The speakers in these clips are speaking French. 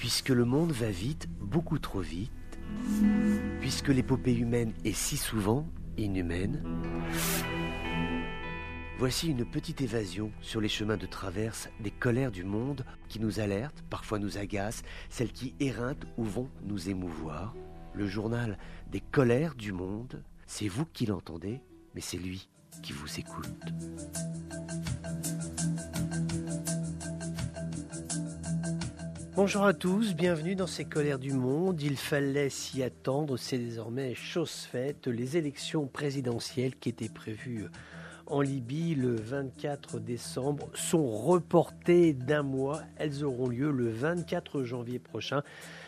Puisque le monde va vite, beaucoup trop vite, puisque l'épopée humaine est si souvent inhumaine, voici une petite évasion sur les chemins de traverse des colères du monde qui nous alertent, parfois nous agacent, celles qui éreintent ou vont nous émouvoir. Le journal des colères du monde, c'est vous qui l'entendez, mais c'est lui qui vous écoute. Bonjour à tous, bienvenue dans ces colères du monde. Il fallait s'y attendre, c'est désormais chose faite. Les élections présidentielles qui étaient prévues en Libye le 24 décembre sont reportées d'un mois. Elles auront lieu le 24 janvier prochain.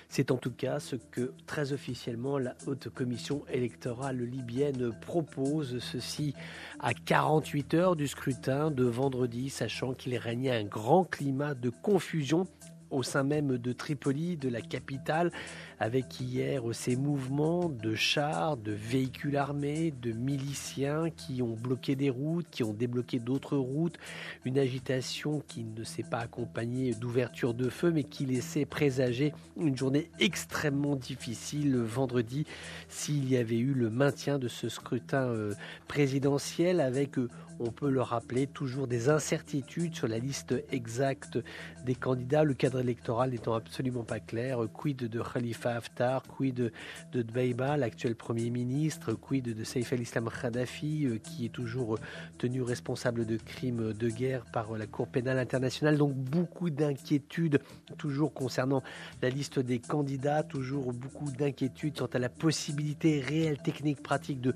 C'est en tout cas ce que très officiellement la haute commission électorale libyenne propose, ceci à 48 heures du scrutin de vendredi, sachant qu'il régnait un grand climat de confusion au sein même de Tripoli, de la capitale, avec hier ces mouvements de chars, de véhicules armés, de miliciens qui ont bloqué des routes, qui ont débloqué d'autres routes, une agitation qui ne s'est pas accompagnée d'ouverture de feu, mais qui laissait présager une journée extrêmement difficile vendredi s'il y avait eu le maintien de ce scrutin euh, présidentiel avec euh, on peut le rappeler, toujours des incertitudes sur la liste exacte des candidats, le cadre électoral n'étant absolument pas clair. Quid de Khalifa Haftar, quid de, de Dbeiba, l'actuel Premier ministre, quid de Saif al-Islam Kadhafi, euh, qui est toujours tenu responsable de crimes de guerre par la Cour pénale internationale? Donc beaucoup d'inquiétudes toujours concernant la liste des candidats, toujours beaucoup d'inquiétudes quant à la possibilité réelle, technique, pratique de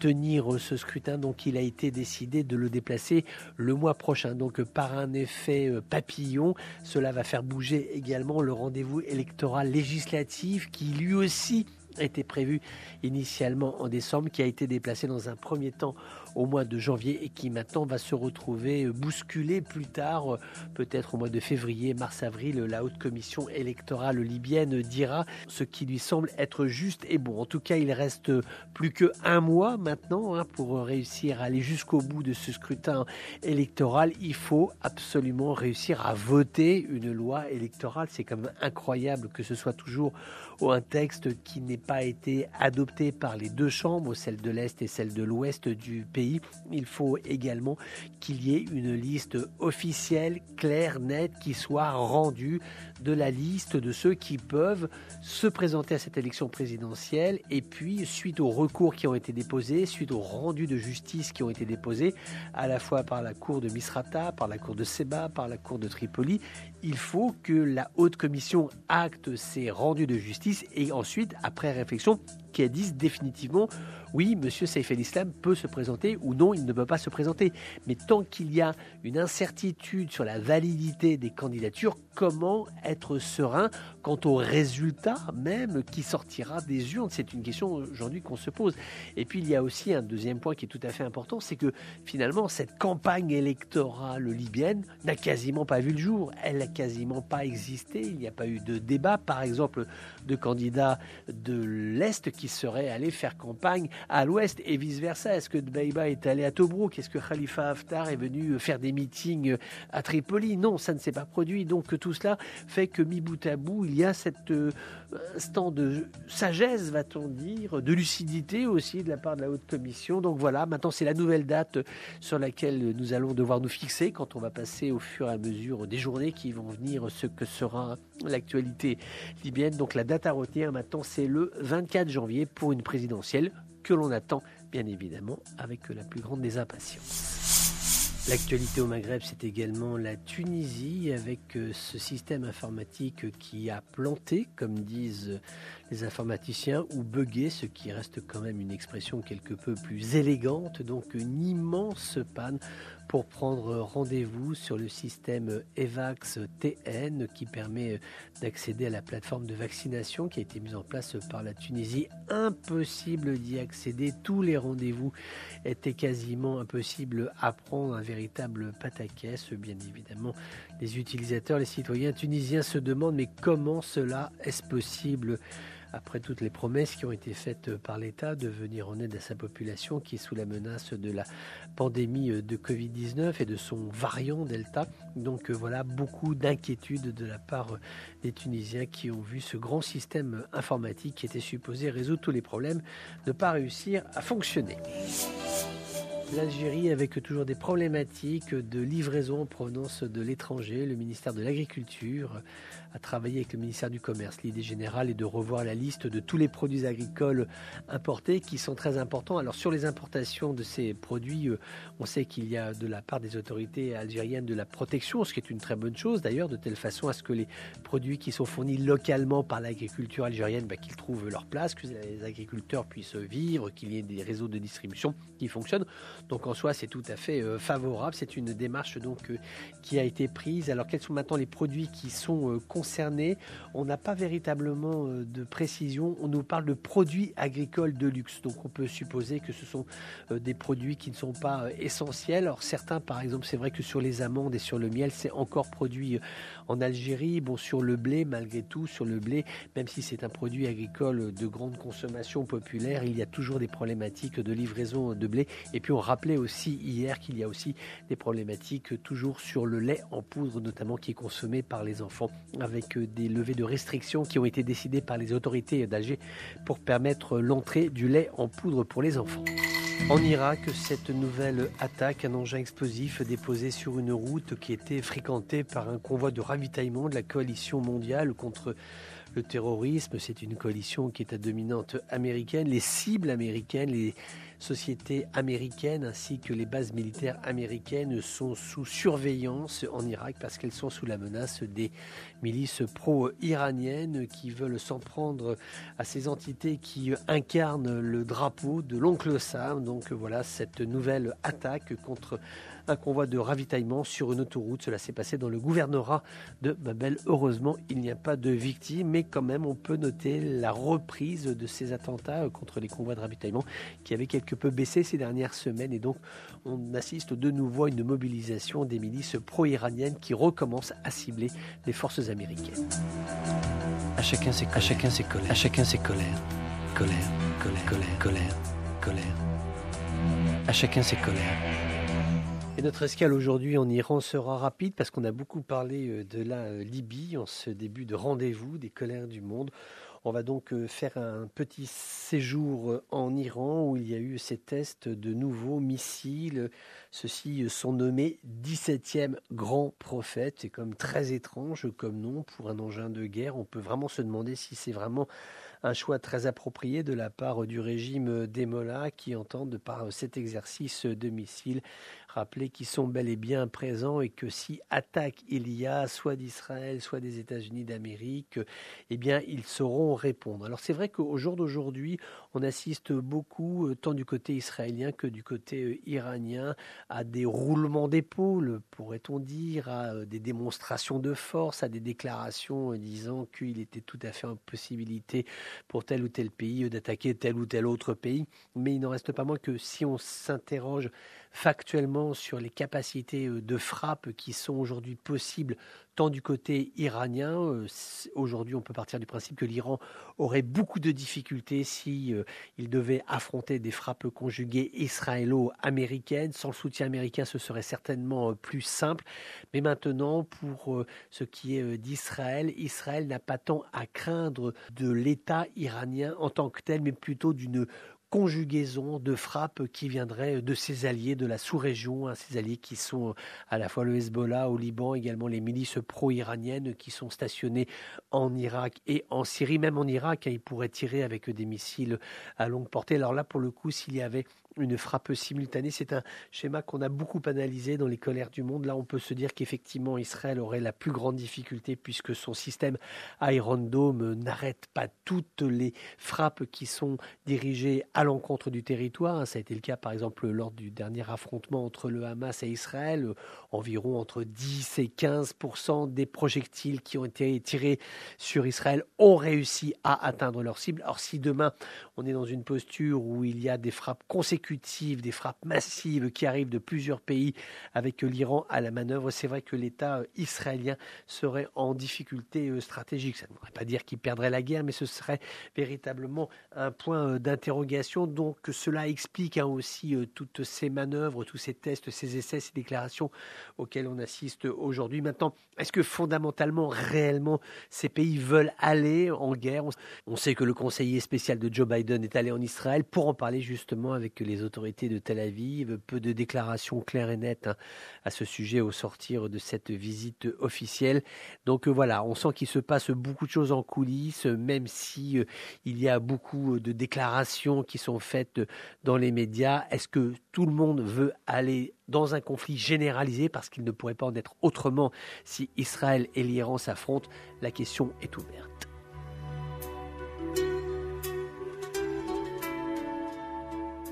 tenir ce scrutin. Donc il a été décidé de le déplacer le mois prochain. Donc par un effet euh, papillon, cela va faire bouger également le rendez-vous électoral législatif qui lui aussi était prévu initialement en décembre, qui a été déplacé dans un premier temps au mois de janvier et qui maintenant va se retrouver bousculé plus tard, peut-être au mois de février, mars-avril. La haute commission électorale libyenne dira ce qui lui semble être juste et bon. En tout cas, il reste plus que un mois maintenant hein, pour réussir à aller jusqu'au bout de ce scrutin électoral. Il faut absolument réussir à voter une loi électorale. C'est quand même incroyable que ce soit toujours un texte qui n'ait pas été adopté par les deux chambres, celle de l'Est et celle de l'Ouest du pays il faut également qu'il y ait une liste officielle, claire, nette, qui soit rendue de la liste de ceux qui peuvent se présenter à cette élection présidentielle. Et puis, suite aux recours qui ont été déposés, suite aux rendus de justice qui ont été déposés, à la fois par la cour de Misrata, par la cour de Seba, par la cour de Tripoli, il faut que la haute commission acte ces rendus de justice et ensuite, après réflexion, qu'elle dise définitivement oui, M. Saif el-Islam peut se présenter ou non, il ne peut pas se présenter. Mais tant qu'il y a une incertitude sur la validité des candidatures, comment être serein quant au résultat même qui sortira des urnes? C'est une question aujourd'hui qu'on se pose. Et puis il y a aussi un deuxième point qui est tout à fait important, c'est que finalement cette campagne électorale libyenne n'a quasiment pas vu le jour. Elle n'a quasiment pas existé. Il n'y a pas eu de débat, par exemple, de candidats de l'Est qui seraient allés faire campagne à l'Ouest et vice-versa. Est-ce que Dbeiba est allé à Tobruk? Est-ce que Khalifa Haftar est venu faire des meetings à Tripoli? Non, ça ne s'est pas produit. Donc tout cela fait que mi bout à bout, il y a cet euh, instant de sagesse, va-t-on dire, de lucidité aussi de la part de la haute commission. Donc voilà, maintenant c'est la nouvelle date sur laquelle nous allons devoir nous fixer quand on va passer au fur et à mesure des journées qui vont venir ce que sera l'actualité libyenne. Donc la date à retenir maintenant c'est le 24 janvier pour une présidentielle que l'on attend bien évidemment avec la plus grande des impatiences. L'actualité au Maghreb, c'est également la Tunisie avec euh, ce système informatique qui a planté, comme disent les informaticiens, ou bugué, ce qui reste quand même une expression quelque peu plus élégante, donc une immense panne pour prendre rendez-vous sur le système EVAX TN qui permet d'accéder à la plateforme de vaccination qui a été mise en place par la Tunisie. Impossible d'y accéder. Tous les rendez-vous étaient quasiment impossibles à prendre. Un véritable pataquès. Bien évidemment, les utilisateurs, les citoyens tunisiens se demandent mais comment cela est-ce possible? Après toutes les promesses qui ont été faites par l'État de venir en aide à sa population qui est sous la menace de la pandémie de Covid-19 et de son variant Delta. Donc voilà, beaucoup d'inquiétudes de la part des Tunisiens qui ont vu ce grand système informatique qui était supposé résoudre tous les problèmes ne pas réussir à fonctionner. L'Algérie avec toujours des problématiques de livraison en provenance de l'étranger. Le ministère de l'Agriculture a travaillé avec le ministère du Commerce. L'idée générale est de revoir la liste de tous les produits agricoles importés qui sont très importants. Alors sur les importations de ces produits, euh, on sait qu'il y a de la part des autorités algériennes de la protection, ce qui est une très bonne chose d'ailleurs, de telle façon à ce que les produits qui sont fournis localement par l'agriculture algérienne, bah, qu'ils trouvent leur place, que les agriculteurs puissent vivre, qu'il y ait des réseaux de distribution qui fonctionnent. Donc en soi, c'est tout à fait euh, favorable. C'est une démarche donc euh, qui a été prise. Alors quels sont maintenant les produits qui sont concernés? On n'a pas véritablement de précision. On nous parle de produits agricoles de luxe. Donc on peut supposer que ce sont des produits qui ne sont pas essentiels. Alors certains, par exemple, c'est vrai que sur les amandes et sur le miel, c'est encore produit en Algérie. Bon, sur le blé, malgré tout, sur le blé, même si c'est un produit agricole de grande consommation populaire, il y a toujours des problématiques de livraison de blé. Et puis rappelait aussi hier qu'il y a aussi des problématiques toujours sur le lait en poudre, notamment qui est consommé par les enfants, avec des levées de restrictions qui ont été décidées par les autorités d'Alger pour permettre l'entrée du lait en poudre pour les enfants. En Irak, cette nouvelle attaque, un engin explosif déposé sur une route qui était fréquentée par un convoi de ravitaillement de la coalition mondiale contre le terrorisme. C'est une coalition qui est à dominante américaine. Les cibles américaines, les sociétés américaines ainsi que les bases militaires américaines sont sous surveillance en Irak parce qu'elles sont sous la menace des milices pro-iraniennes qui veulent s'en prendre à ces entités qui incarnent le drapeau de l'oncle Sam. Donc voilà cette nouvelle attaque contre un convoi de ravitaillement sur une autoroute. Cela s'est passé dans le gouvernorat de Babel. Heureusement, il n'y a pas de victimes, mais quand même, on peut noter la reprise de ces attentats contre les convois de ravitaillement qui avaient quelque peu baissé ces dernières semaines. Et donc, on assiste de nouveau à une mobilisation des milices pro-iraniennes qui recommencent à cibler les forces américaines. À chacun ses, à chacun ses colères. À chacun ses colères. Colère, colère, colère, colère, colère. À chacun ses colères. Et notre escale aujourd'hui en Iran sera rapide parce qu'on a beaucoup parlé euh, de la euh, Libye en ce début de rendez-vous des colères du monde. On va donc euh, faire un petit séjour en Iran où il y a eu ces tests de nouveaux missiles. Ceux-ci sont nommés 17e grand prophète. C'est comme très étrange comme nom pour un engin de guerre. On peut vraiment se demander si c'est vraiment un choix très approprié de la part du régime des Mollahs qui entendent par cet exercice de missiles rappeler qu'ils sont bel et bien présents et que si attaque il y a, soit d'Israël, soit des États-Unis d'Amérique, eh bien, ils sauront répondre. Alors, c'est vrai qu'au jour d'aujourd'hui, on assiste beaucoup, euh, tant du côté israélien que du côté euh, iranien, à des roulements d'épaule, pourrait-on dire, à euh, des démonstrations de force, à des déclarations disant qu'il était tout à fait en possibilité pour tel ou tel pays d'attaquer tel ou tel autre pays. Mais il n'en reste pas moins que si on s'interroge factuellement sur les capacités euh, de frappe qui sont aujourd'hui possibles tant du côté iranien. Euh, aujourd'hui, on peut partir du principe que l'Iran aurait beaucoup de difficultés si euh, il devait affronter des frappes conjuguées israélo-américaines. Sans le soutien américain, ce serait certainement plus simple. Mais maintenant, pour ce qui est d'Israël, Israël n'a pas tant à craindre de l'État iranien en tant que tel, mais plutôt d'une conjugaison de frappes qui viendraient de ses alliés de la sous-région, hein, ces alliés qui sont à la fois le Hezbollah au Liban, également les milices pro-iraniennes qui sont stationnées en Irak et en Syrie, même en Irak, hein, ils pourraient tirer avec des missiles à longue portée. Alors là, pour le coup, s'il y avait une frappe simultanée. C'est un schéma qu'on a beaucoup analysé dans les colères du monde. Là, on peut se dire qu'effectivement, Israël aurait la plus grande difficulté puisque son système Iron Dome n'arrête pas toutes les frappes qui sont dirigées à l'encontre du territoire. Ça a été le cas, par exemple, lors du dernier affrontement entre le Hamas et Israël. Environ entre 10 et 15% des projectiles qui ont été tirés sur Israël ont réussi à atteindre leur cible. Alors, si demain, on est dans une posture où il y a des frappes conséquentes, des frappes massives qui arrivent de plusieurs pays avec l'Iran à la manœuvre, c'est vrai que l'État israélien serait en difficulté stratégique. Ça ne voudrait pas dire qu'il perdrait la guerre, mais ce serait véritablement un point d'interrogation. Donc cela explique hein, aussi toutes ces manœuvres, tous ces tests, ces essais, ces déclarations auxquelles on assiste aujourd'hui. Maintenant, est-ce que fondamentalement, réellement, ces pays veulent aller en guerre? On sait que le conseiller spécial de Joe Biden est allé en Israël pour en parler justement avec les autorités de Tel Aviv. Peu de déclarations claires et nettes hein, à ce sujet au sortir de cette visite officielle. Donc euh, voilà, on sent qu'il se passe beaucoup de choses en coulisses, même si euh, il y a beaucoup de déclarations qui sont faites dans les médias. Est-ce que tout le monde veut aller dans un conflit généralisé? Parce qu'il ne pourrait pas en être autrement si Israël et l'Iran s'affrontent La question est ouverte.